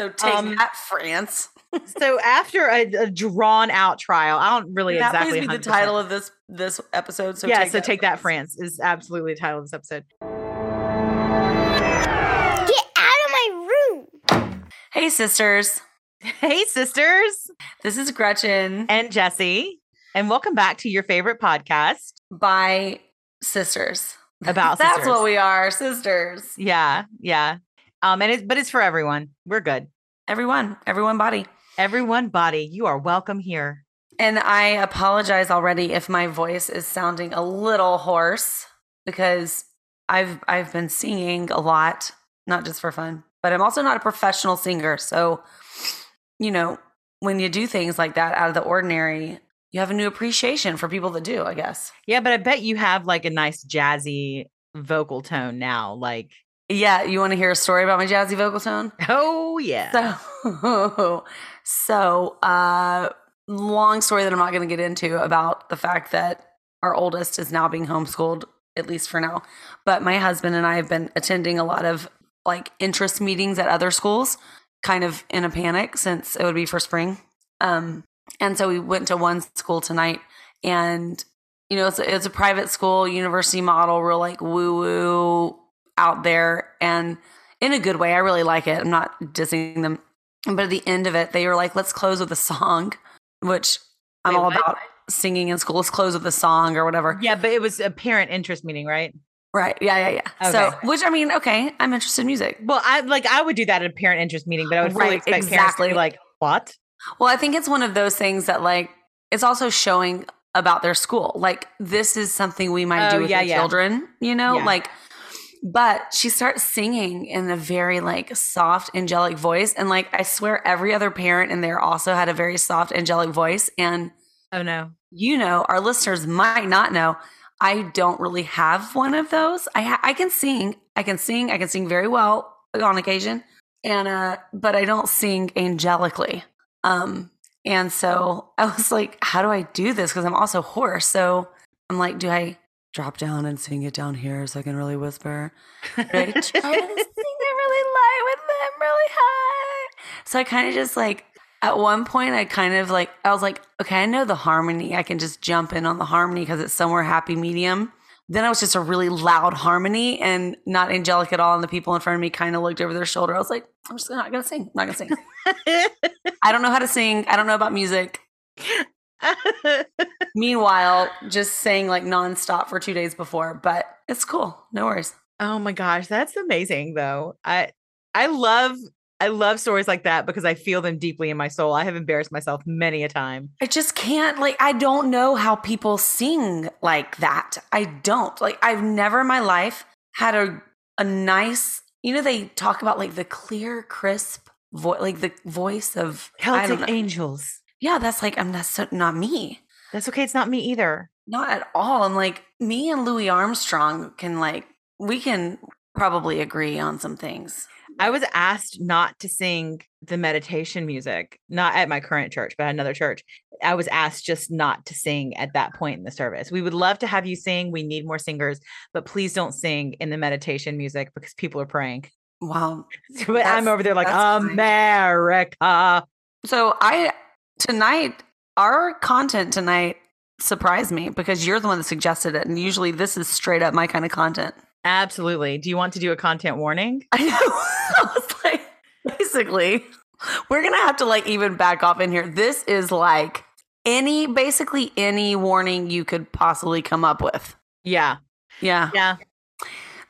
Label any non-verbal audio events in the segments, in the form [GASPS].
So take Um, that, France. [LAUGHS] so after a, a drawn out trial, I don't really That exactly please be the 100%. title of this this episode. So yeah, take so that, take that, France. France is absolutely the title of this episode. Get out of my room! Hey, sisters. Hey, sisters This is Gretchen and Jesse, and welcome back to your favorite podcast by sisters. about [LAUGHS] That's sisters. what we are, sisters. Yeah, yeah. Um, and it's but it's for everyone. We're good. Everyone, everyone, body. Everyone, body, you are welcome here. And I apologize already if my voice is sounding a little hoarse because I've I've been singing a lot, not just for fun, but I'm also not a professional singer. So, you know, when you do things like that out of the ordinary, you have a new appreciation for people that do, I guess. Yeah, but I bet you have like a nice jazzy vocal tone now. Like, Yeah, you want to hear a story about my jazzy vocal tone? oh yeah. So, [LAUGHS] so, uh, long story that I'm not going to get into about the fact that our oldest is now being homeschooled, at least for now. But my husband and I have been attending a lot of like interest meetings at other schools, kind of in a panic since it would be for spring. Um, and so we went to one school tonight, and you know, it's a, it's a private school, university model, real like woo woo out there, and in a good way. I really like it. I'm not dissing them. But at the end of it, they were like, let's close with a song, which I'm Wait, all what? about singing in school. Let's close with a song or whatever. Yeah, but it was a parent interest meeting, right? Right. Yeah, yeah, yeah. So, which I mean, okay, I'm interested in music. Well, I like I would do that at a parent interest meeting, but I would fully Right, expect parents to exactly. be like, "What?" Well, I think it's one of those things that like it's also showing about their school. Like this is something we might Oh, do with yeah, your yeah. children, you know? Yeah. Like but she starts singing in a very like soft angelic voice and like I swear every other parent in there also had a very soft angelic voice and Oh no. you know, our listeners might not know, I don't really have one of those. I ha- I can sing, I can sing, I can sing very well on occasion, and uh, but I don't sing angelically. Um, and so I was like, how do I do this? Because I'm also hoarse. So I'm like, do I drop down and sing it down here so I can really whisper? Or I [LAUGHS] try to sing it really light with them really high? So I kind of just like at one point I kind of like I was like, okay, I know the harmony. I can just jump in on the harmony because it's somewhere happy medium. Then I was just a really loud harmony and not angelic at all. And the people in front of me kind of looked over their shoulder. I was like, I'm just not gonna sing. I'm not gonna sing. [LAUGHS] I don't know how to sing. I don't know about music. [LAUGHS] Meanwhile, just saying like nonstop for two days before, but it's cool. No worries. oh my gosh, that's amazing though. I I love I love stories like that because I feel them deeply in my soul. I have embarrassed myself many a time. I just can't like I don't know how people sing like that. I don't. Like I've never in my life had a a nice, you know they talk about like the clear crisp voice like the voice of Celtic angels. Yeah, that's like I'm that's so, not me. That's okay. It's not me either. Not at all. I'm like me and Louis Armstrong can like we can probably agree on some things. I was asked not to sing the meditation music, not at my current church, but at another church. I was asked just not to sing at that point in the service. We would love to have you sing. We need more singers, but please don't sing in the meditation music because people are praying. Wow. [LAUGHS] But I'm over there like. America. So I tonight our content tonight surprised me because you're the one that suggested it, and usually this is straight up my kind of content. Absolutely. Do you want to do a content warning? [LAUGHS] I know. [LAUGHS] I was like, basically, we're gonna have to like even back off in here. This is like any basically any warning you could possibly come up with. Yeah. Yeah. Yeah.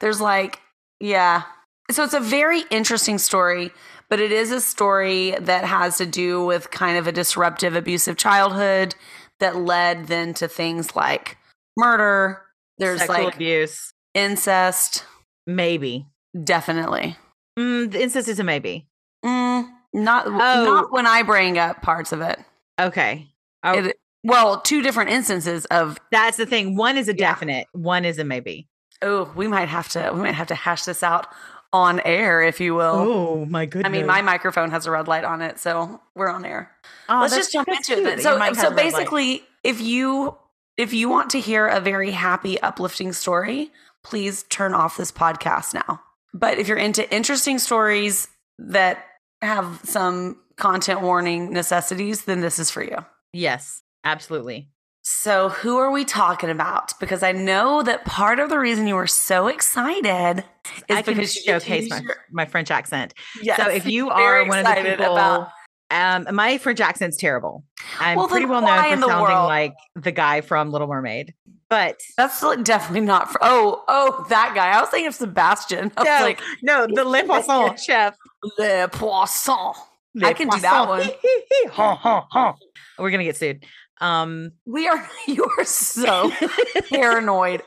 There's like, yeah. So it's a very interesting story, but it is a story that has to do with kind of a disruptive, abusive childhood that led then to things like murder. There's Sexual like abuse. incest. Maybe. Definitely. Mm, the incest is a maybe. Mm, not Oh. not when I bring up parts of it. Okay. Oh, It- well, two different instances of that's the thing. One is a Yeah. definite, one is a maybe. oh, we might have to we might have to hash this out on air, if you will. Oh my goodness. I mean, my microphone has a red light on it, so we're on air. Oh, Let's just jump into it. cute Then. that So, so light. basically, if you if you want to hear a very happy, uplifting story, please turn off this podcast now. But if you're into interesting stories that have some content warning necessities, then this is for you. Yes, absolutely. So, who are we talking about? Because I know that part of the reason you were so excited is I because you showcase my, your- my French accent. Yes, so if you [LAUGHS] are one of the people, about- um, my French accent's terrible. I'm Well, pretty well known for sounding world? like the guy from Little Mermaid. But that's definitely not for. Oh, oh, that guy. I was thinking of Sebastian. I no, like, no, [LAUGHS] the Le Poisson [LAUGHS] chef. Le Poisson. Le I can do that one. Ha, ha, ha. We're gonna get sued. Um, We are. [LAUGHS] You are so paranoid.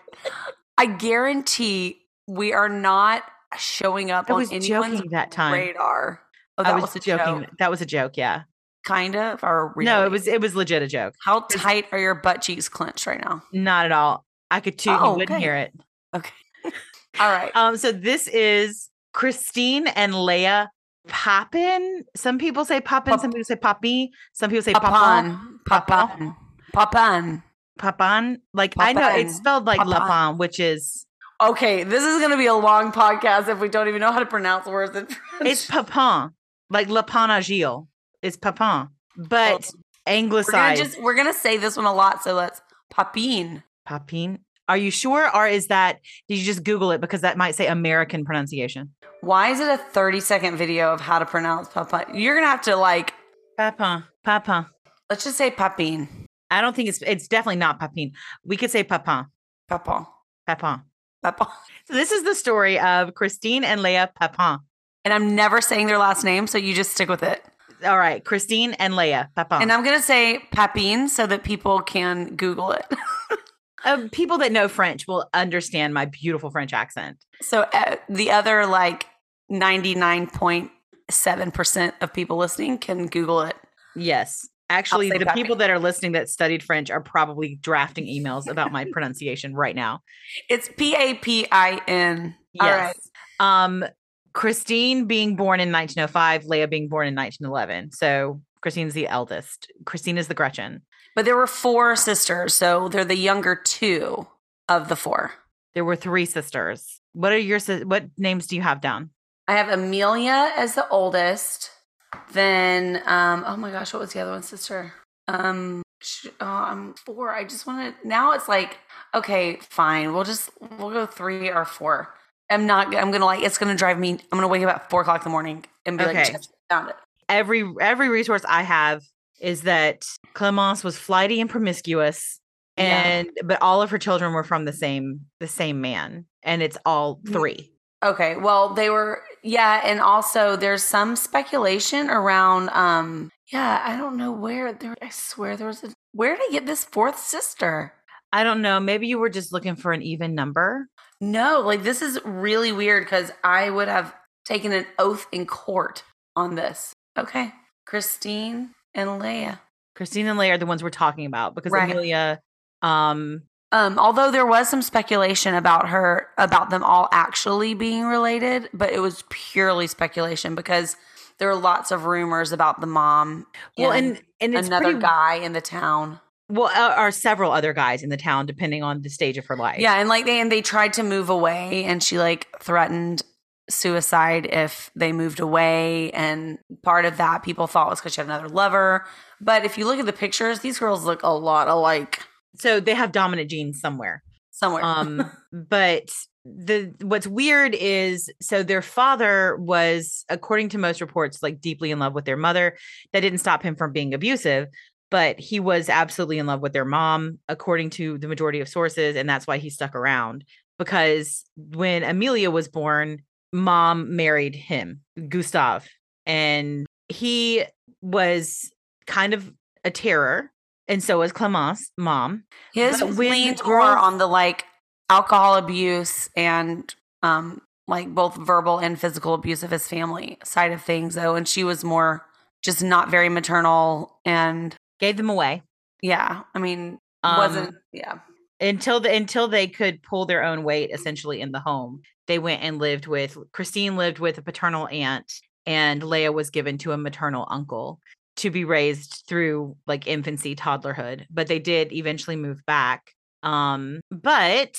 I guarantee we are not showing up I on was anyone's joking that time. radar. Oh, I that was, was, a joking. joke. That was a joke. Yeah. Kind of, or really? No, it was it was legit a joke. How tight are your butt cheeks clenched right now? Not at all. I could toot. Oh, you wouldn't okay. hear it. Okay. [LAUGHS] All right. Um, so this is Christine and Leia Poppin. Some people say Poppin, some people say Poppy, some people say Papon. Papan. Papan. Papan. Papon. Like I know it's spelled like Papin. Which is Okay, this is going to be a long podcast if we don't even know how to pronounce words in French. it's Papin, like Lapin Agile. It's Papin, but oh. we're gonna anglicized. just we're gonna say this one a lot, so let's Papine. Papin. Are you sure, or is that? Did you just Google it because that might say American pronunciation? Why is it a 30 second video of how to pronounce Papa? You're gonna have to like Papa, papa. let's just say Papine. I don't think it's. It's definitely not Papin. We could say papa. Papa. Papin. Papa. So this is the story of Christine and Leah Papin. And I'm never saying their last name, so you just stick with it. All right, Christine and Leah Papin. And I'm gonna say Papine so that people can Google it. [LAUGHS] uh, people that know French will understand my beautiful French accent. so uh, the other like 99.7% of people listening can Google it. Yes. Actually, the people that are listening that studied French are probably drafting emails about my pronunciation right now. It's P A P I N. All right. Um, Christine being born in 1905, Leah being born in 1911. So Christine's the eldest. Christine is the Gretchen. But there were four sisters, so they're the younger two of the four. There were three sisters. What are your what names do you have down? I have Amelia as the oldest. Then, um, oh my gosh, what was the other one, sister? Um, sh- oh, I'm four. I just want to. Now it's like, okay, fine. We'll just we'll go three or four. I'm not. I'm gonna like. It's gonna drive me. I'm gonna wake up at four o'clock in the morning and be like, Okay. "Just found it. every every resource I have is that Clemence was flighty and promiscuous, Yeah. and but all of her children were from the same the same man, and it's all Mm. three. Okay. Well, they were. Yeah, and also there's some speculation around. Um. Yeah, I don't know where. There. I swear there was a. Where did I get this fourth sister? I don't know. Maybe you were just looking for an even number. No, like this is really weird because I would have taken an oath in court on this. Okay. Christine and Leia. Christine and Leia are the ones we're talking about because Right. Amelia, um, Um, although there was some speculation about her about them all actually being related, but it was purely speculation because there were lots of rumors about the mom. well, and and it's another pretty, guy in the town. Well, uh, are several other guys in the town, depending on the stage of her life. Yeah, and like they and they tried to move away, and she like threatened suicide if they moved away. And part of that people thought was because she had another lover. But if you look at the pictures, these girls look a lot alike So they have dominant genes somewhere. somewhere. um [LAUGHS] but the what's weird is so their father was according to most reports like deeply in love with their mother that didn't stop him from being abusive but he was absolutely in love with their mom according to the majority of sources and that's why he stuck around because when amelia was born mom married him gustav and he was kind of a terror and so was clemence mom His but when the leaned more on the like alcohol abuse and um like both verbal and physical abuse of his family side of things though. And she was more just not very maternal and gave them away yeah, I mean Um, wasn't yeah. Until the until they could pull their own weight essentially in the home they went and lived with christine lived with a paternal aunt and leia was given to a maternal uncle to be raised through like infancy toddlerhood but they did eventually move back um but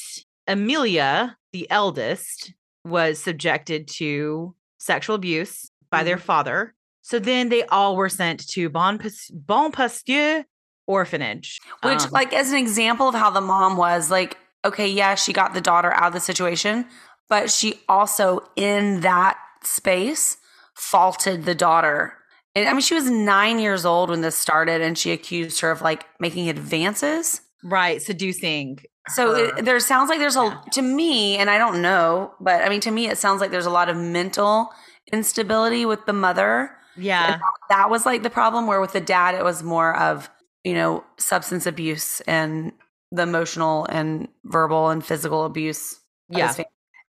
amelia the eldest was subjected to sexual abuse by their father. So then they all were sent to Bon, Pas- bon Pasteur orphanage. Which, Um, like, as an example of how the mom was, like, okay, yeah, she got the daughter out of the situation, but she also, in that space, faulted the daughter. And I mean, she was nine years old when this started, and she accused her of like making advances. right, seducing. So it, there sounds like there's a, Yeah. to me, and I don't know, but I mean, to me, it sounds like there's a lot of mental instability with the mother. yeah. That was like the problem, where with the dad, it was more of, you know, substance abuse and the emotional and verbal and physical abuse. Yeah.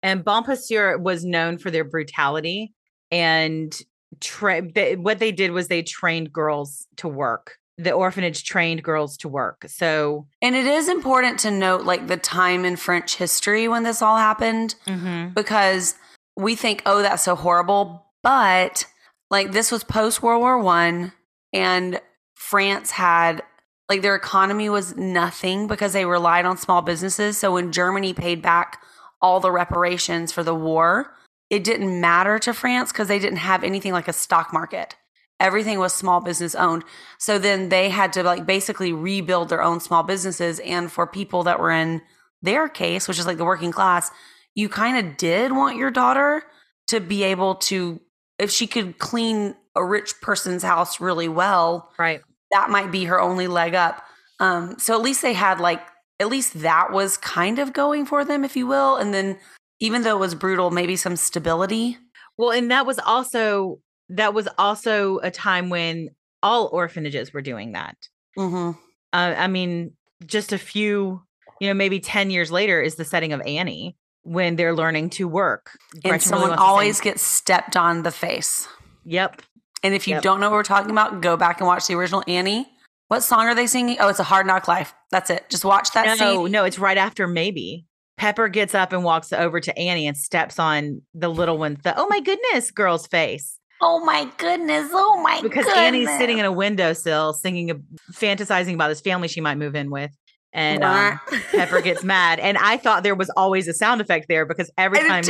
And Bon Pasteur was known for their brutality and tra- they, what they did was they trained girls to work. The orphanage trained girls to work. So, And it is important to note like the time in French history when this all happened. Mm-hmm. because we think, oh, that's so horrible. But like this was post World War One, and France had like their economy was nothing because they relied on small businesses. So when Germany paid back all the reparations for the war, it didn't matter to France because they didn't have anything like a stock market. Everything was small business owned. So then they had to like basically rebuild their own small businesses. And for people that were in their case, which is like the working class, you kind of did want your daughter to be able to, if she could clean a rich person's house really well, right. that might be her only leg up. Um, so at least they had like, at least that was kind of going for them, if you will. And then even though it was brutal, maybe some stability. Well, and that was also that was also a time when all orphanages were doing that. Mm-hmm. Uh, I mean, just a few, you know, maybe 10 years later is the setting of Annie when they're learning to work. And Gretchen really someone sing. always gets stepped on the face. Yep. And if you Yep. don't know what we're talking about, go back and watch the original Annie. What song are they singing? Oh, it's a Hard Knock Life. That's it. Just watch that no, scene. no, it's right after maybe. Pepper gets up and walks over to Annie and steps on the little one, the oh my goodness girl's face. Oh my goodness. Oh my Because goodness. Annie's sitting in a windowsill singing, a, fantasizing about this family she might move in with. And um, Pepper gets [LAUGHS] mad. And I thought there was always a sound effect there because every I time.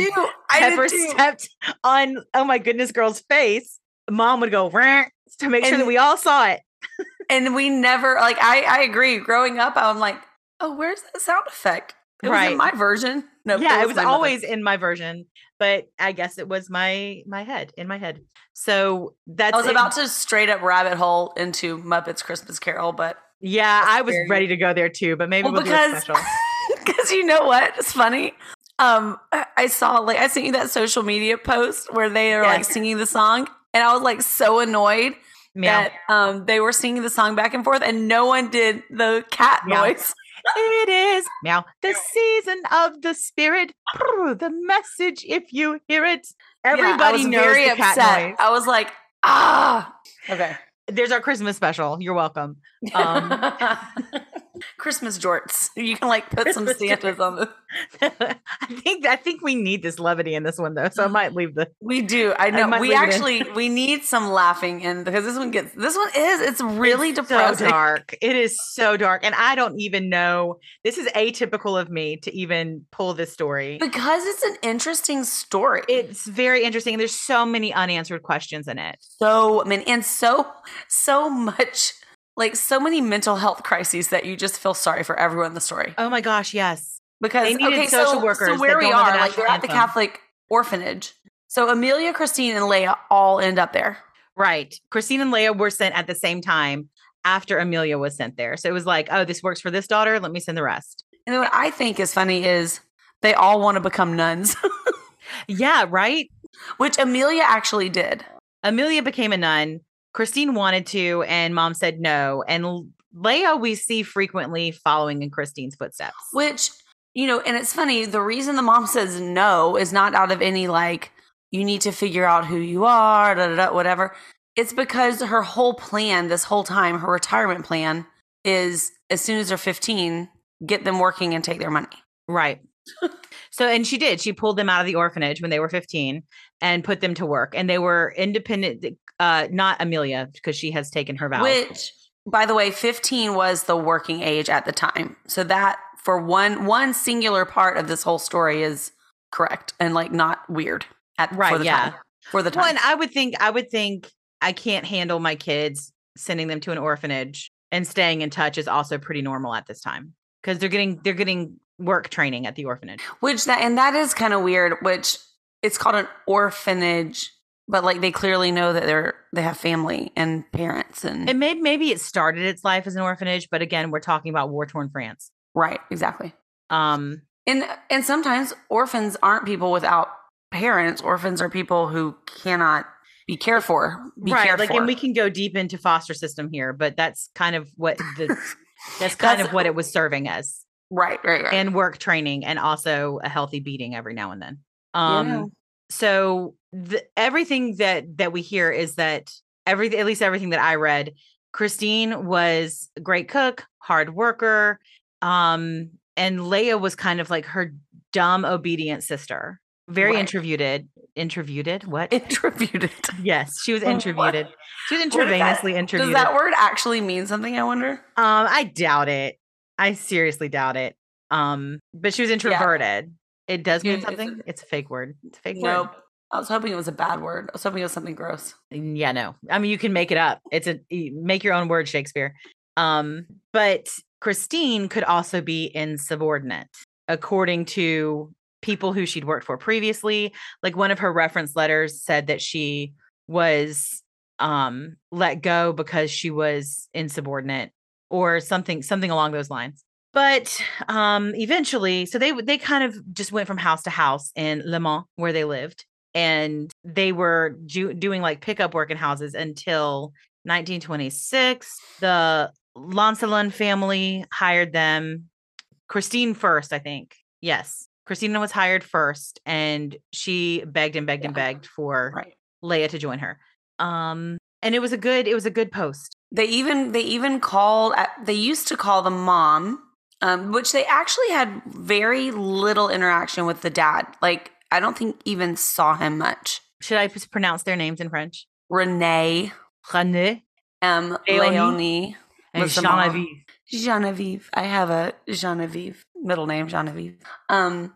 Pepper stepped on oh my goodness girl's face, mom would go "Rah," to make sure that we all saw it. And we never like I I agree. Growing up, I'm like, oh, where's that sound effect? It was Right. in my version. No, yeah, it was my mother. always in my version, but I guess it was my my head in my head. So that's I was it. about to straight up rabbit hole into Muppets Christmas Carol, but Yeah, I was very- ready to go there too, but maybe well, we'll do a because special. [LAUGHS] because you know what? It's funny. Um, I- I saw like I sent you that social media post where they are like singing the song, and I was like so annoyed Meow. that um they were singing the song back and forth, and no one did the cat Meow. voice. It is meow the season of the spirit. The message, if you hear it, everybody was knows very the cat upset. noise. I was like, ah, okay. There's our Christmas special. You're welcome. [LAUGHS] Um, [LAUGHS] Christmas jorts. You can like put some Christmas Santas on the. [LAUGHS] I think I think we need this levity in this one though, so I might leave the. We do. I know. might we leave it in. actually we need some laughing in because this one gets. This one is. It's really It's depressing. So dark. It is so dark, and I don't even know. This is atypical of me to even pull this story. because it's an interesting story. It's very interesting. There's so many unanswered questions in it. so many and so so much like so many mental health crises that you just feel sorry for everyone in the story Oh my gosh, yes. because They okay, social so, workers So where we don't know the are, like they're at the. Catholic orphanage. So Amelia, Christine, and Leia all end up there. Right. Christine and Leia were sent at the same time after Amelia was sent there. So it was like, oh, this works for this daughter. Let me send the rest. And then what I think is funny is they all want to become nuns, [LAUGHS] Yeah, right. which Amelia actually did. Amelia became a nun. Christine wanted to, and mom said no. And Leia, we see frequently following in Christine's footsteps. Which, you know, and it's funny, the reason the mom says no is not out of any like, you need to figure out who you are, da, da, da, whatever. It's because her whole plan this whole time, her retirement plan is as soon as they're 15, get them working and take their money. Right. so, and she did. She pulled them out of the orphanage when they were 15 and put them to work. And they were independent, uh, not Amelia, because she has taken her vow. Which, by the way, 15 was the working age at the time. So that for one one singular part of this whole story is correct and like not weird at for Right, the yeah. time. For the time. Well, and I would think, I would think I can't handle my kids sending them to an orphanage and staying in touch is also pretty normal at this time because they're getting they're getting work training at the orphanage. Which that and that is kind of weird. Which it's called an orphanage, but like they clearly know that they're they have family and parents and And maybe maybe it started its life as an orphanage, but again, we're talking about war torn France. right, exactly. Um, And and sometimes orphans aren't people without parents. Orphans are people who cannot be cared for. Be right, cared like, for. and we can go deep into foster system here, but that's kind of what the [LAUGHS] that's kind That's- of what it was serving as, right, right, right. and work training, and also a healthy beating every now and then. Um, Yeah. So the, everything that that we hear is that every at least everything that I read, Christine was a great cook, hard worker, um, and Leia was kind of like her dumb, obedient sister, very Right. introverted. Introverted? What? Introverted. [LAUGHS] yes, she was What? introverted. She was intravenously intravenously Does that word actually mean something? I wonder. Um, I doubt it. I seriously doubt it. Um, but she was introverted. It does mean something. It's a fake word. It's a fake Nope. word. I was hoping it was a bad word. I was hoping it was something gross. Yeah, no. I mean, you can make it up. It's a make your own word, Shakespeare. Um, but Christine could also be insubordinate, according to people who she'd worked for previously. Like one of her reference letters said that she was um let go because she was insubordinate or something something along those lines but um eventually so they they kind of just went from house to house in le mans where they lived and they were ju- doing like pickup work in houses until 1926 the Lancelin family hired them christine first i think. Yes christina was hired first and she begged and begged and begged for Right. leia to join her. Um and it was a good it was a good post. They even they even called uh, they used to call the mom, um, which they actually had very little interaction with the dad. Like I don't think even saw him much. should i pronounce their names in french Renee, René um, Leonie. Leonie, and was the mom. Genevieve. Genevieve. I have a Genevieve middle name Genevieve. Um,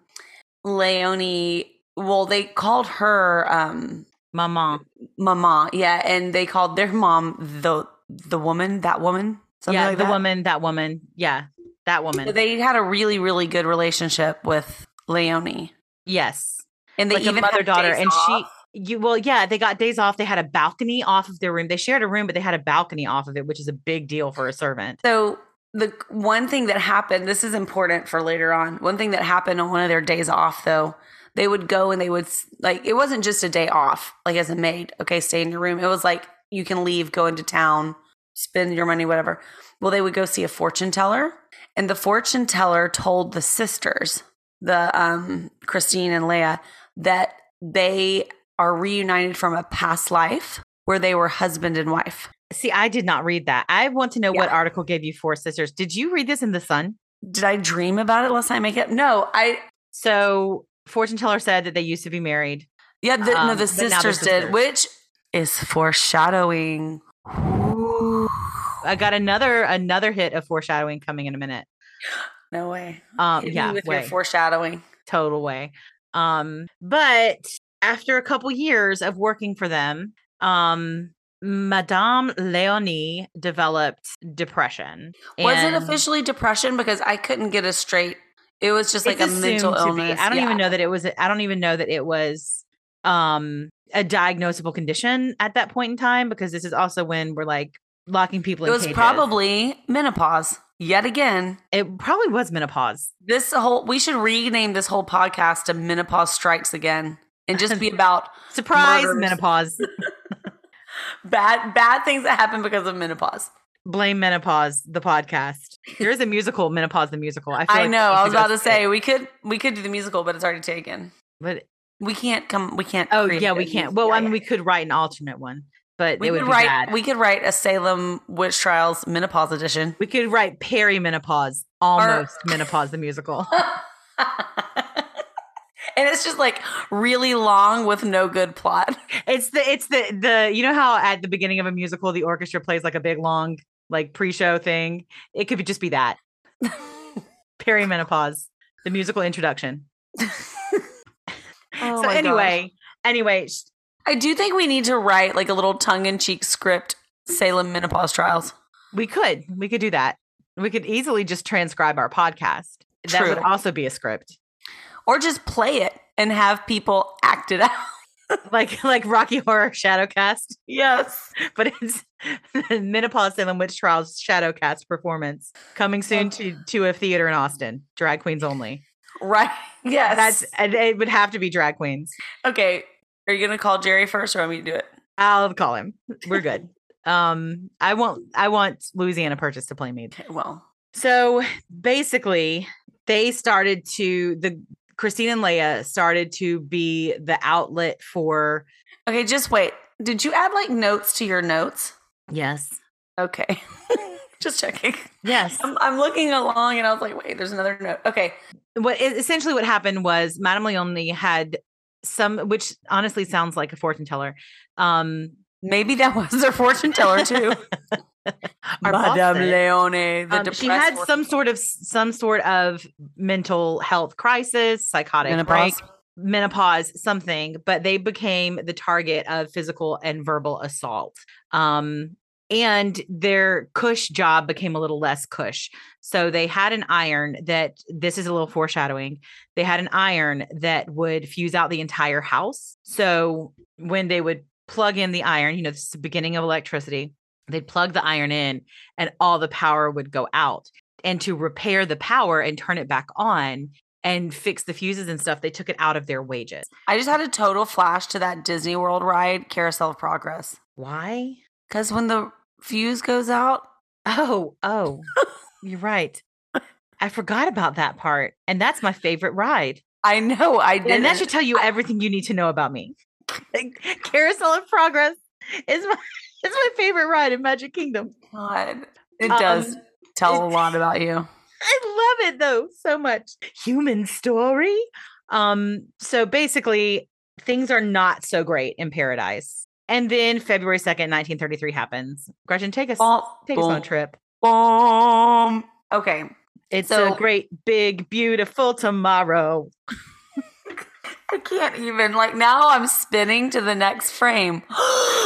Leonie. Well, they called her um, Maman. Mama. Yeah, and they called their mom the the woman. That woman. Something yeah, like the that. woman, that woman. Yeah, that woman. They had a really, really good relationship with Leonie. yes. And they Like even had mother-daughter, days and she- You well, yeah, they got days off. They had a balcony off of their room. They shared a room, but they had a balcony off of it, which is a big deal for a servant. So the one thing that happened, this is important for later on. One thing that happened on one of their days off, though, they would go and they would like it wasn't just a day off, like as a maid. Okay, stay in your room. It was like you can leave, go into town, spend your money, whatever. Well, they would go see a fortune teller, and the fortune teller told the sisters, the um Christine and Leah, that they are reunited from a past life where they were husband and wife. See, I did not read that. I want to know what article gave you four sisters. Did you read this in the Sun? Did I dream about it last night? Make it? No, I So, fortune teller said that they used to be married. Yeah, the, no, Um, the but sisters did, which is foreshadowing. I got another another hit of foreshadowing coming in a minute. No way. Um, Hit yeah, with your foreshadowing. total way. Um, but after a couple years of working for them, um, Madame Leonie developed depression. Was it officially depression? Because I couldn't get a straight. It was just like a mental illness. I don't Yeah. even know that it was. I don't even know that it was um a diagnosable condition at that point in time because this is also when we're like locking people in. It was cages. probably menopause yet again. it probably was menopause. This whole we should rename this whole podcast to menopause strikes again and just be [LAUGHS] about Surprise Murders. menopause. [LAUGHS] bad bad things that happen because of menopause. Blame menopause the podcast. There is a musical, menopause the musical. I, feel I like know. I was about to see it. say we could we could do the musical, but it's already taken. but We can't come. We can't. Oh yeah, we can't. Well, yeah, I mean, yeah. we could write an alternate one, but we it would could be write. bad. We could write a Salem witch trials menopause edition. We could write perimenopause, almost menopause the musical. [LAUGHS] and it's just like really long with no good plot. It's the it's the the you know how at the beginning of a musical the orchestra plays like a big long like pre-show thing. It could be just be that [LAUGHS] perimenopause, the musical introduction. [LAUGHS] Oh so my gosh. anyway, anyway, I do think we need to write like a little tongue in cheek script Salem menopause trials. We could. We could do that. We could easily just transcribe our podcast. That would also be a script. Or just play it and have people act it [LAUGHS] out. Like like Rocky Horror Shadowcast, Yes. but it's [LAUGHS] Menopause Salem Witch Trials Shadowcast performance coming soon to to a theater in Austin. Drag queens only. Right. [LAUGHS] Yes. That's and it would have to be drag queens. okay. Are you gonna call Jerry first or want me to do it? I'll call him. We're good. [LAUGHS] um, I want I want Louisiana Purchase to play me. Okay, well. So basically, they started to the Christine and Leia started to be the outlet for Okay, just wait. Did you add like notes to your notes? yes, Okay. [LAUGHS] just checking. yes. I'm, I'm looking along and I was like, wait, there's another note. Okay. What essentially what happened was Madame Leone had some, which honestly sounds like a fortune teller. Um, Maybe that [LAUGHS] was their fortune teller too. [LAUGHS] Madame. Leone. The um, depressed she had some sort of some sort of mental health crisis, psychotic break. menopause. menopause something but they became the target of physical and verbal assault um and their cush job became a little less cush so they had an iron that this is a little foreshadowing they had an iron that would fuse out the entire house so when they would plug in the iron you know this is the beginning of electricity they'd plug the iron in and all the power would go out and to repair the power and turn it back on and fix the fuses and stuff, they took it out of their wages. I just had a total flash to that Disney World ride, Carousel of Progress. Why? Because when the fuse goes out, Oh, oh, [LAUGHS] you're right. I forgot about that part. And that's my favorite ride. I know I did. And that should tell you everything you need to know about me. [LAUGHS] Carousel of Progress is my [LAUGHS] is my favorite ride in Magic Kingdom. God, it does Um, tell a lot about you. I love it though so much. Human story. Um, so basically, things are not so great in paradise. And then February 2nd, 1933 happens. Gretchen, take us take us on a trip. Boom. Okay. It's So- a great, big, beautiful tomorrow. [LAUGHS] I can't even. Like now I'm spinning to the next frame. [GASPS]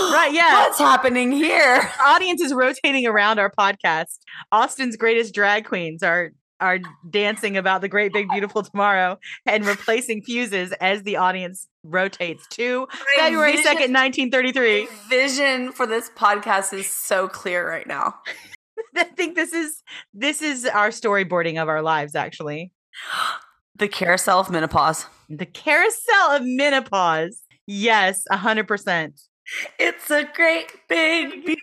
Right, yeah. What's happening here? Audience is rotating around our podcast. Austin's greatest drag queens are are dancing about the great big beautiful tomorrow and replacing fuses as the audience rotates to February 2nd, 1933. Vision for this podcast is so clear right now. [LAUGHS] I think this is this is our storyboarding of our lives actually. [GASPS] The carousel of menopause. The carousel of menopause. Yes, 100%. It's a great, big, beautiful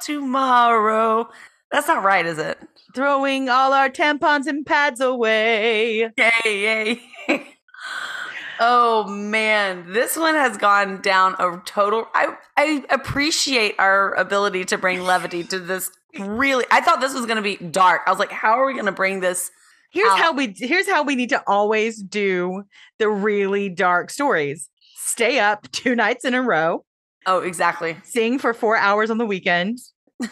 tomorrow. That's not right, is it? Throwing all our tampons and pads away. Yay, yay. [LAUGHS] oh man, this one has gone down a total. I, I appreciate our ability to bring levity to this. Really, I thought this was going to be dark. I was like, how are we going to bring this? Here's Ow. how we here's how we need to always do the really dark stories. Stay up two nights in a row, Oh, exactly. sing for 4 hours on the weekend. [LAUGHS]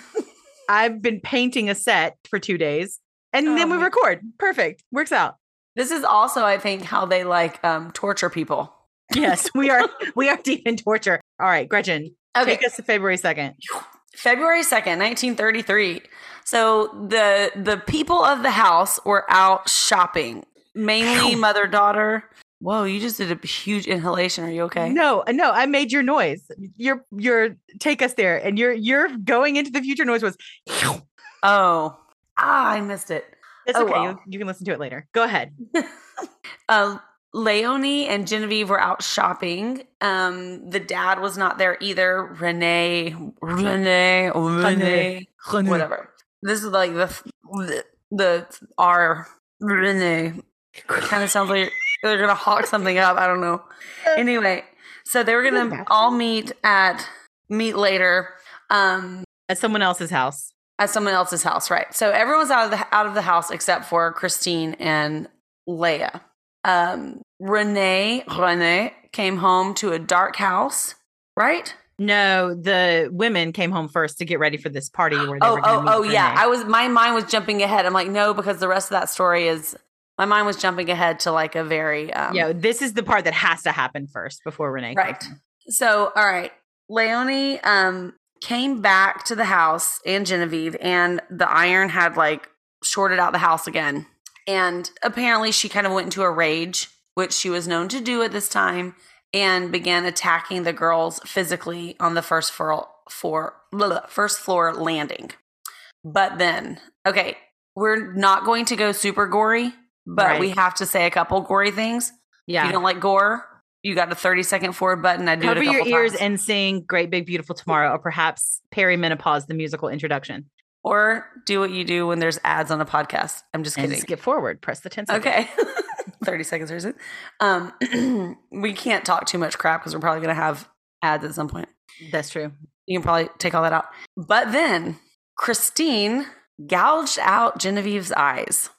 I've been painting a set for 2 days and then Oh, we record. Perfect. Works out. This is also, I think, how they like um, torture people. Yes, we are [LAUGHS] we are deep in torture. All right, Gretchen, Okay, take us to February 2nd. February 2nd, 1933. So the the people of the house were out shopping, mainly mother daughter. Whoa, you just did a huge inhalation. Are you okay? No, no, I made your noise. Your your take us there, and your your going into the future noise was. [LAUGHS] Oh, ah, I missed it. It's Oh, okay. well. you, you can listen to it later. Go ahead. [LAUGHS] Uh, Leonie and Genevieve were out shopping. Um, the dad was not there either. Renee, Renee, Renee, whatever. This is like the the R Renee. Kind of sounds like they're gonna hawk something up. I don't know. Anyway, so they were gonna all meet at meet later. Um, At someone else's house. at someone else's house, right? So everyone's out of the out of the house except for Christine and Leia. Um, Renee Renee came home to a dark house, right? No, the women came home first to get ready for this party where they Oh, were gonna oh, meet oh, yeah. I was my mind was jumping ahead. I'm like, no, because the rest of that story is my mind was jumping ahead to like a very um, yeah, this is the part that has to happen first before Renee. comes right. home. So, all right. Leonie um came back to the house and Genevieve and the iron had like shorted out the house again. And apparently she kind of went into a rage, which she was known to do at this time, and began attacking the girls physically on the first floor, for, blah, first floor landing. But then, okay, we're not going to go super gory, but Right. we have to say a couple gory things. If Yeah. you don't like gore, you got a 30 second forward button. I do Cover it a your ears times. and sing Great Big Beautiful Tomorrow or perhaps Perimenopause, the musical introduction. or do what you do when there's ads on a podcast. I'm just And kidding. skip forward. Press the 10 seconds. Okay. [LAUGHS] 30 seconds or it? Um, [CLEARS THROAT] we can't talk too much crap because we're probably going to have ads at some point. That's true. You can probably take all that out. But then Christine gouged out Genevieve's eyes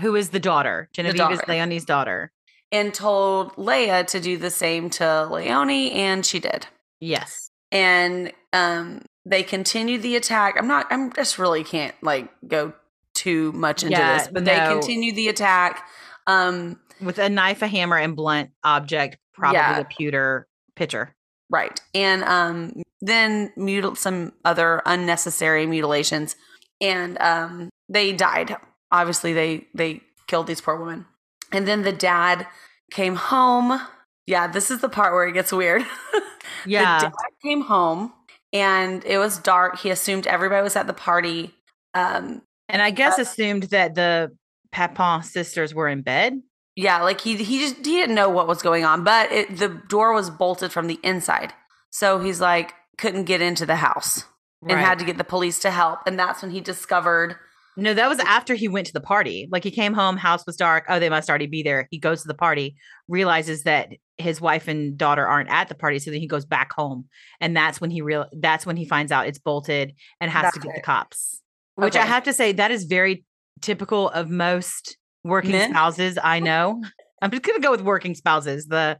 Who is the daughter? Genevieve is daughter. Leonie's daughter. and told Leia to do the same to Leonie, and she did. Yes. And um, they continued the attack. I'm not, I'm just really can't like go too much into Yeah, this, but they continued the attack. Um, With a knife, a hammer, and blunt object, probably Yeah. a pewter pitcher. Right. And um then mutil- some other unnecessary mutilations and um they died. Obviously they they killed these poor women. And then the dad came home. Yeah, this is the part where it gets weird. [LAUGHS] Yeah. The dad came home and it was dark. He assumed everybody was at the party. Um And I guess Uh, assumed that the Papin sisters were in bed. yeah, like he he just he didn't know what was going on, but it, the door was bolted from the inside. So he's like couldn't get into the house. and had to get the police to help. And that's when he discovered No, that was after he went to the party. Like he came home, house was dark. Oh, they must already be there. He goes to the party, realizes that his wife and daughter aren't at the party, so then he goes back home, and that's when he real. That's when he finds out it's bolted and has to That's get the right. cops. Which I have to say that is very typical of most working Men? spouses I know. I'm just gonna go with working spouses. The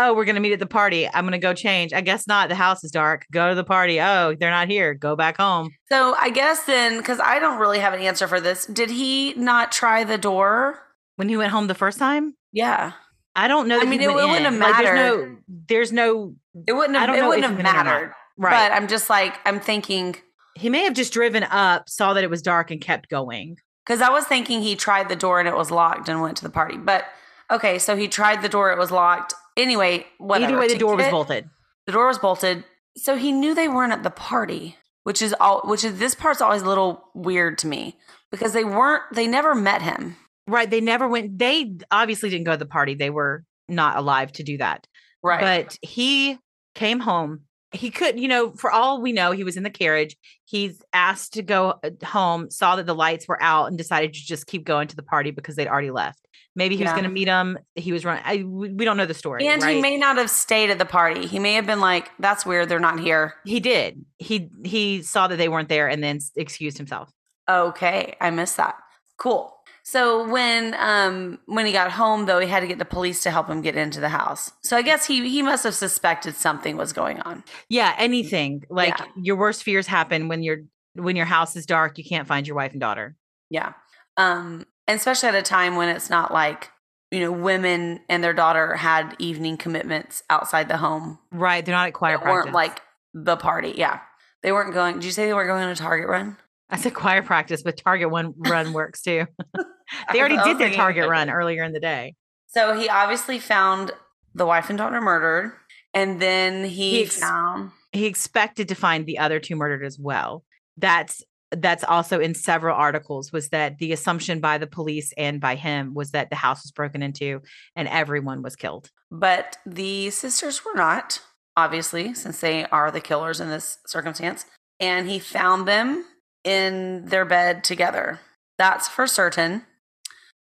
oh, we're gonna meet at the party. I'm gonna go change. I guess not. The house is dark. Go to the party. Oh, they're not here. Go back home. so I guess then because I don't really have an answer for this. Did he not try the door? When he went home the first time. Yeah. I don't know. I mean, it- wouldn't in. have Like, there's no, there's no, It wouldn't have it wouldn't have he went in or not. mattered. right. But I'm just like I'm thinking he may have just driven up, saw that it was dark, and kept going. because I was thinking he tried the door and it was locked and went to the party. But okay, so he tried the door, it was locked. Anyway, whatever. Either way, the door was bolted. The door was bolted. So he knew they weren't at the party, which is all which is this part's always a little weird to me because they weren't they never met him. Right. They never went. They obviously didn't go to the party. They were not alive to do that. Right. But he came home. He could, you know, for all we know, he was in the carriage. He's asked to go uh, home, saw that the lights were out, and decided to just keep going to the party because they'd already left. Maybe he was going to meet him. He was running. I, we we don't know the story. and right? he may not have stayed at the party. He may have been like, "That's weird. They're not here." He did. He he saw that they weren't there and then excused himself. Okay, I missed that. Cool. So when um when he got home though, he had to get the police to help him get into the house. So I guess he he must have suspected something was going on. Yeah, anything. Like Yeah. your worst fears happen when you're when your house is dark, you can't find your wife and daughter. Yeah. Um and especially at a time when it's not like, you know, women and their daughter had evening commitments outside the home. Right. They're not at choir They practice. weren't like the party. Yeah. They weren't going. Did you say they weren't going on a Target run? I said choir practice, but Target one run [LAUGHS] works too. [LAUGHS] they already oh, did their Target run earlier in the day. So he obviously found the wife and daughter murdered. And then he, He ex- found He expected to find the other two murdered as well. That's that's also in several articles was that the assumption by the police and by him was that the house was broken into and everyone was killed. But the sisters were not, obviously, since they are the killers in this circumstance. And he found them in their bed together. That's for certain.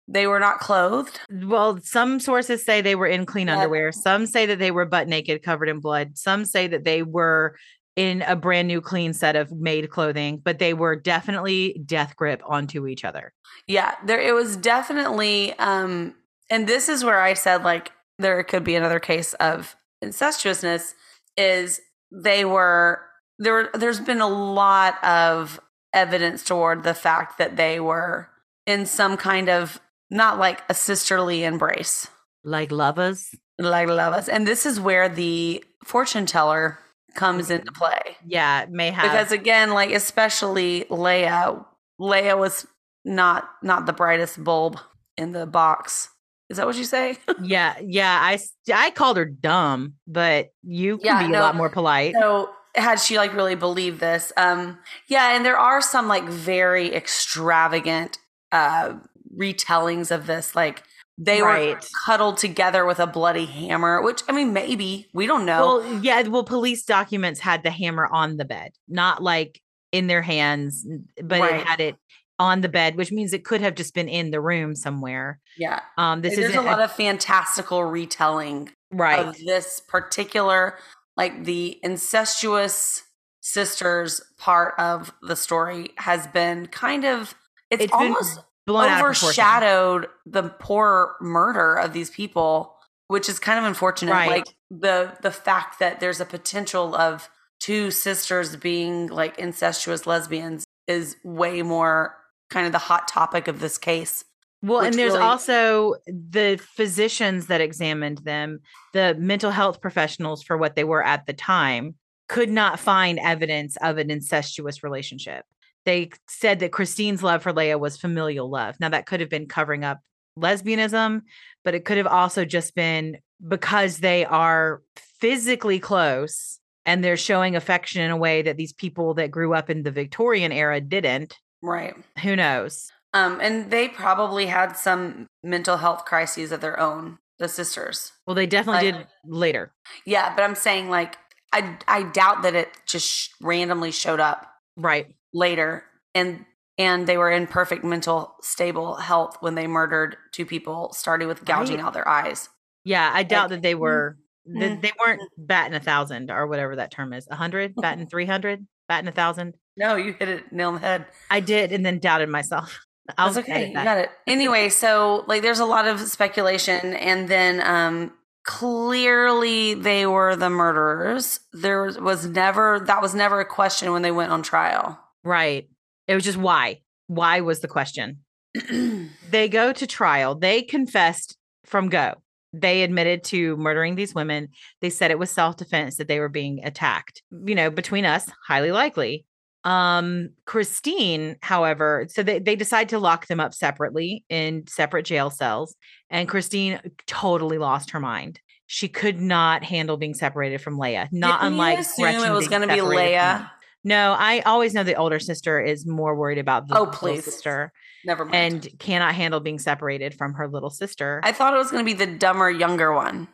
They were not clothed. Well, some sources say they were in clean Yeah. underwear. Some say that they were butt naked, covered in blood. Some say that they were in a brand new clean set of made clothing, but they were definitely death grip onto each other. Yeah, there it was definitely um and this is where I said like there could be another case of incestuousness is they were there there's been a lot of evidence toward the fact that they were in some kind of not like a sisterly embrace. Like lovers. Like lovers. And this is where the fortune teller comes into play. Yeah, may have Because again, like especially Leia, Leia was not not the brightest bulb in the box. Is that what you say? [LAUGHS] yeah, yeah. I I called her dumb, but you can Yeah, be no, a lot more polite. so had she like really believed this? Um yeah, and there are some like very extravagant uh retellings of this. Like they were Right. cuddled together with a bloody hammer, which I mean maybe. We don't know. Well, yeah. Well, police documents had the hammer on the bed, not like in their hands, but Right. it had it on the bed, which means it could have just been in the room somewhere. yeah. Um, this is a lot of fantastical retelling right. of this particular like the incestuous sisters part of the story has been kind of it's, It's almost blown out of proportion. overshadowed the poor murder of these people which is kind of unfortunate Right. like the the fact that there's a potential of two sisters being like incestuous lesbians is way more kind of the hot topic of this case Well, and there's really- also the physicians that examined them, the mental health professionals for what they were at the time, could not find evidence of an incestuous relationship. They said that Christine's love for Léa was familial love. Now, that could have been covering up lesbianism, but it could have also just been because they are physically close and they're showing affection in a way that these people that grew up in the Victorian era didn't. right Who knows? Um, and they probably had some mental health crises of their own, the sisters. Well, they definitely Like- did later. Yeah, but I'm saying like I I doubt that it just randomly showed up Right. later and and they were in perfect mental stable health when they murdered two people, starting with gouging Right. out their eyes. Yeah, I doubt Like, that they were. They, mm, they weren't batting a thousand or whatever that term is. A hundred, batting three hundred, batting a thousand. [LAUGHS] No, you hit it nail on the head. I did, and then doubted myself. I'll That's okay. You got it. Anyway, so like there's a lot of speculation and then um clearly they were the murderers. There was- was never that was never a question when they went on trial. Right. It was just why. Why was the question? [CLEARS THROAT] They go to trial. They confessed from go. They admitted to murdering these women. They said it was self defense that they were being attacked. You know, between us, highly likely. Um, Christine, however, so they, they decide to lock them up separately in separate jail cells. And Christine totally lost her mind. She could not handle being separated from Léa. Not Didn't you unlike assume Gretchen it was gonna be separated Léa? No, I always know the older sister is more worried about the Oh, please. sister Never mind. and cannot handle being separated from her little sister. I thought it was going to be the dumber younger one.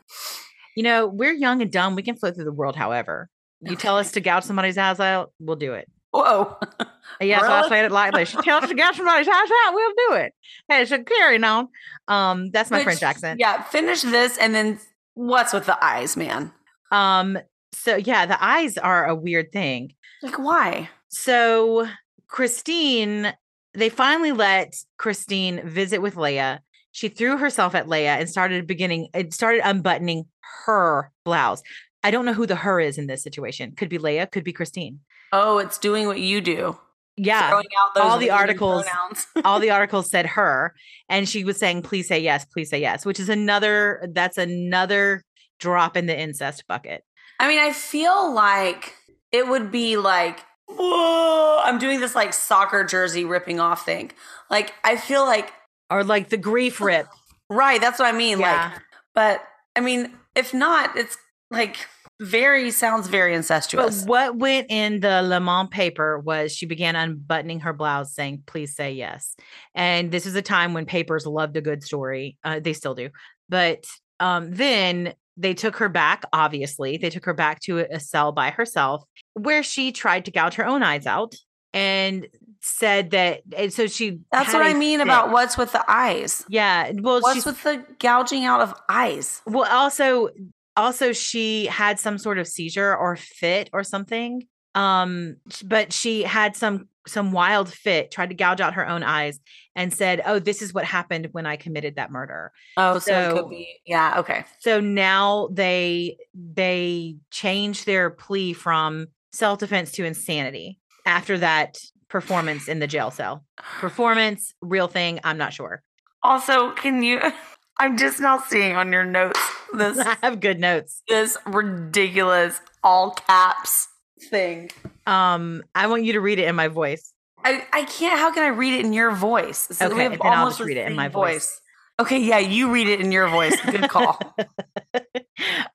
you know, we're young and dumb. We can float through the world, however. You tell us to gouge somebody's eyes out, we'll do it. Whoa. [LAUGHS] yes, so I Really? said it lightly. this. You tell us to gouge somebody's eyes out, we'll do it. Hey, so carrying on. Um, that's my Which- French accent. Yeah, finish this and then what's with the eyes, man? Um, so yeah, the eyes are a weird thing. Like why? So Christine, they finally let Christine visit with Léa. She threw herself at Léa and started beginning, it started unbuttoning her blouse. I don't know who the her is in this situation. Could be Léa, could be Christine. Oh, it's doing what you do. Yeah. Throwing out those all the articles- [LAUGHS] all the articles said her and she was saying please say yes please say yes which is another that's another drop in the incest bucket I mean, I feel like it would be like, whoa, I'm doing this like soccer jersey ripping off thing. Like, I feel like, or like the grief rip right, that's what I mean. Yeah. Like, but I mean, if not, it's like very, sounds very incestuous. but what went in the Le Mans paper was she began unbuttoning her blouse saying please say yes and this is a time when papers loved a good story uh, they still do but um, then they took her back obviously they took her back to a- cell by herself where she tried to gouge her own eyes out and said that and so she That's what i mean fit. about what's with the eyes. yeah well What's she's with the gouging out of eyes? well also also she had some sort of seizure or fit or something um but she had some some wild fit tried to gouge out her own eyes and said oh this is what happened when i committed that murder Oh, so, it So- could be, yeah, okay. so now they they changed their plea from self-defense to insanity after that performance in the jail cell performance real thing i'm not sure Also, can you? [LAUGHS] I'm just now seeing on your notes [LAUGHS] this I have good notes. this ridiculous all caps thing. Um, I want you to read it in my voice. I, I can't. How can I read it in your voice? So Okay, we have then I'll almost just read it in my voice. Okay, yeah, you read it in your voice. Good [LAUGHS] call.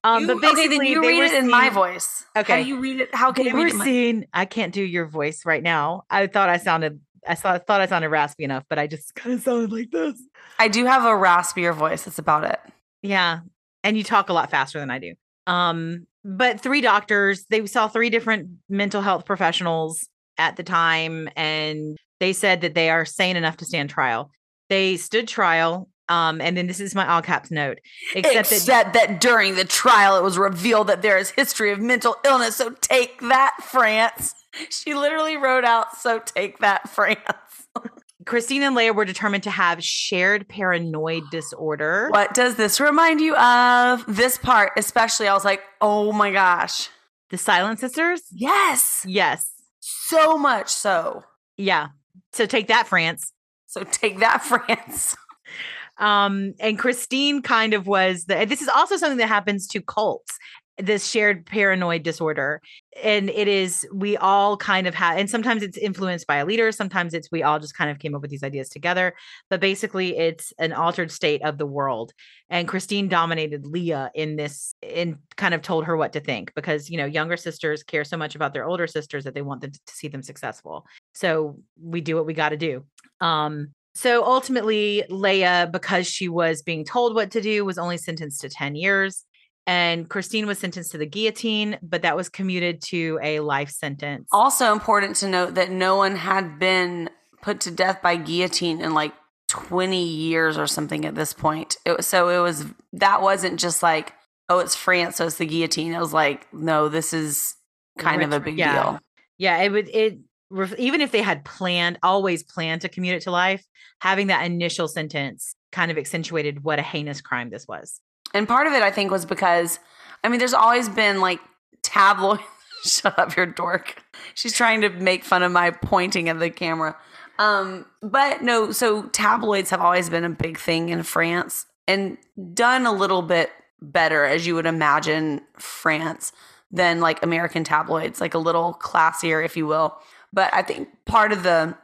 um, You- but okay, then basically, you read it in my seen- voice. How Okay. do you read it? How can They you read were my- seen. I can't do your voice right now. I thought I sounded. I saw, thought I sounded raspy enough, but I just [LAUGHS] kind of sounded like this. I do have a raspier voice. That's about it. Yeah. And you talk a lot faster than I do. Um, but three doctors, they saw three different mental health professionals at the time, and they said that they are sane enough to stand trial. They stood trial. Um, and then this is my all caps note. Except, Except, that that during the trial, it was revealed that there is history of mental illness. So take that, France. She literally wrote out, "So take that, [LAUGHS] France." Christine and Léa were determined to have shared paranoid [GASPS] disorder. What does this remind you of? This part, especially, I was like, "Oh my gosh, The Silent Sisters? yes, Yes. so much so." Yeah. So take that, France. So take that, [LAUGHS] France. Um, and Christine kind of was the this is also something that happens to cults, this shared paranoid disorder. And it is we all kind of have, and sometimes it's influenced by a leader, sometimes it's we all just kind of came up with these ideas together. But basically, it's an altered state of the world. And Christine dominated Léa in this and kind of told her what to think because you know, younger sisters care so much about their older sisters that they want them to see them successful. So we do what we got to do. Um, so ultimately, Léa, because she was being told what to do, was only sentenced to 10 years. And Christine was sentenced to the guillotine, but that was commuted to a life sentence. Also important to note that no one had been put to death by guillotine in like 20 years or something at this point. It was, so it was that wasn't just like, oh, it's France, so it's the guillotine. It was like, no, this is kind of a big yeah. deal. Yeah, it would it even if they had planned, always planned to commute it to life, having that initial sentence kind of accentuated what a heinous crime this was. And part of it, I think, was because, I mean, there's always been like tabloid. [LAUGHS] Shut up, your dork. She's trying to make fun of my pointing at the camera. Um, but no, so tabloids have always been a big thing in France and done a little bit better, as you would imagine, France than like American tabloids, like a little classier, if you will. But I think part of the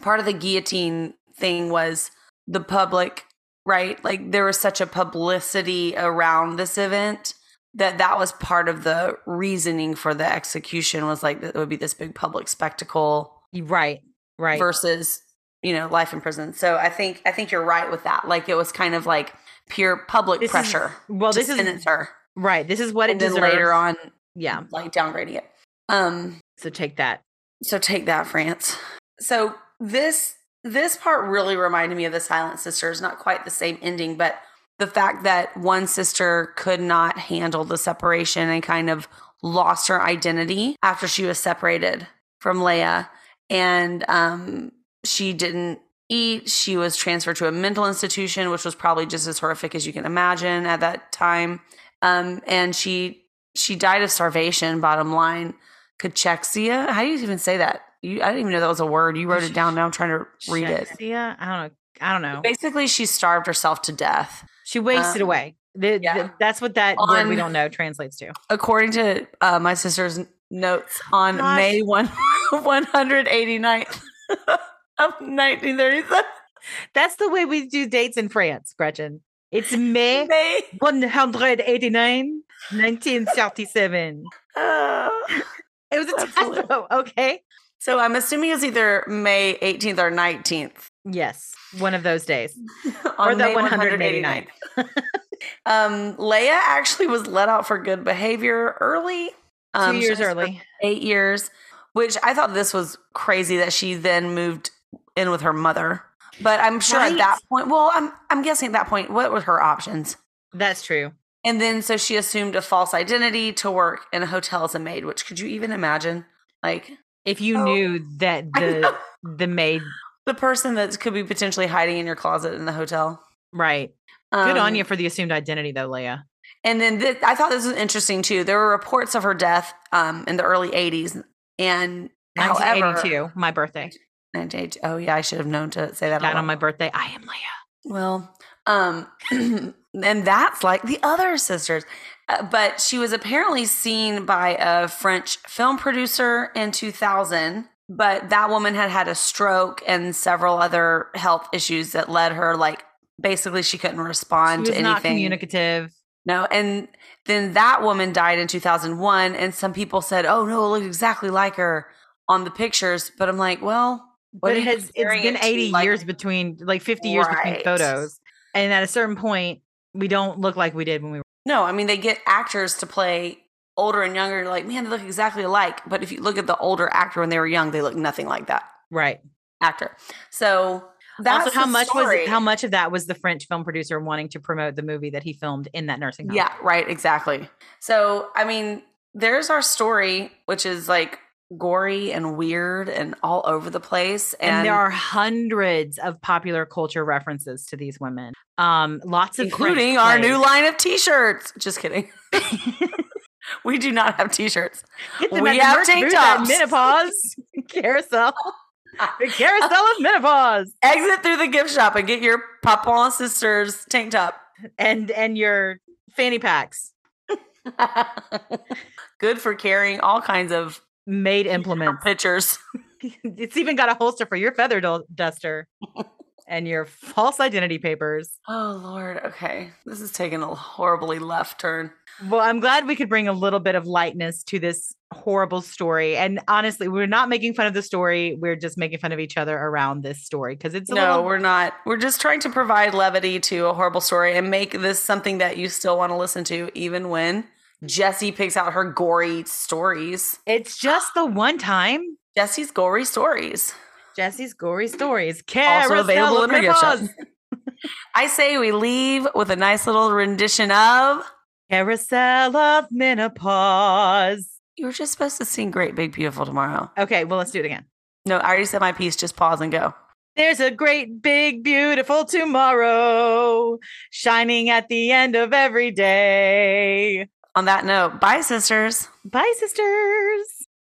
part of the guillotine thing was the public right? Like there was such a publicity around this event that that was part of the reasoning for the execution was like that it would be this big public spectacle Right, right. versus you know life in prison. So I think I think you're right with that. Like it was kind of like pure public This is- pressure. well, to this is her, right. This is what and it then deserves. later on, Yeah. like downgrading it. Um, So take that. so take that, France. So this this part really reminded me of the Silent Sisters. Not quite the same ending, but the fact that one sister could not handle the separation and kind of lost her identity after she was separated from Léa, and um, she didn't eat. She was transferred to a mental institution, which was probably just as horrific as you can imagine at that time. Um, and she she died of starvation. Bottom line, cachexia. How do you even say that? You, I didn't even know that was a word. You wrote it down. Now I'm trying to read it. Yeah, I don't know. I don't know. Basically, she starved herself to death. She wasted um, away. The- yeah. the- that's what that word we don't know translates to. According to uh, my sister's notes on Gosh. May 1, [LAUGHS] 189th [LAUGHS] of 1937. That's the way we do dates in France, Gretchen. It's May May. 189, 1937. Uh, [LAUGHS] It was a typo. Okay. So I'm assuming it's either May 18th or 19th. Yes, one of those days. [LAUGHS] on Or the May 189th. um, Léa actually was let out for good behavior early. Um, Two years early. eight years, which I thought this was crazy that she then moved in with her mother. But I'm sure at that point, well, I'm I'm guessing at that point, what were her options? That's true. And then so she assumed a false identity to work in a hotel as a maid. Which could you even imagine? Like If you Oh, knew that [LAUGHS] the the maid, the person that could be potentially hiding in your closet in the hotel. right? Good on Um, you for the assumed identity, though, Léa. And then I thought this was interesting too. There were reports of her death um, in the early 80s. And however, 1982, my birthday. 1982 oh, yeah, I should have known to say that. Died on my birthday. I am Léa. Well, um, [CLEARS THROAT] and that's like the other sisters. Uh, but she was apparently seen by a French film producer in 2000. But that woman had had a stroke and several other health issues that led her, like, basically, she couldn't respond She was to not communicative. No, and then that woman died in 2001, and some people said, "Oh no, it looked exactly like her on the pictures." But I'm like, well, But it has it's been it to? 80 Like, years between like 50 years between photos. And at a certain point, we don't look like we did when we were No, I mean they get actors to play older and younger. Like, man, they look exactly alike. But if you look at the older actor when they were young, they look nothing like that right. actor. So that's also, how the much story. was how much of that was the French film producer wanting to promote the movie that he filmed in that nursing home? Yeah, right, exactly. So, I mean, there's our story, which is like gory and weird and all over the place. And, And, there are hundreds of popular culture references to these women. Um, lots of including our new line of t-shirts. Just kidding. [LAUGHS] [LAUGHS] we do not have t-shirts. We have tank tops. Menopause [LAUGHS] carousel. the carousel of menopause, Exit through the gift shop and get your Papin Sisters tank top. and and your fanny packs, Good for carrying all kinds of maid implements. pictures. [LAUGHS] it's even got a holster for your feather du- duster [LAUGHS] and your false identity papers. Oh Lord. Okay. This is taking a horribly left turn. Well, I'm glad we could bring a little bit of lightness to this horrible story. And honestly, we're not making fun of the story. We're just making fun of each other around this story because it's a No, little we're not. We're just trying to provide levity to a horrible story and make this something that you still want to listen to, even when Jessie picks out her gory stories. It's just the one time Jessie's gory stories. Jessie's gory stories. Also available in gift shop. [LAUGHS] [LAUGHS] I say we leave with a nice little rendition of. Carousel of menopause. You were just supposed to sing Great Big Beautiful tomorrow. Okay, well, let's do it again. No, I already said my piece. Just pause and go. There's a great, big, beautiful tomorrow shining at the end of every day. On that note, bye, sisters. Bye, sisters.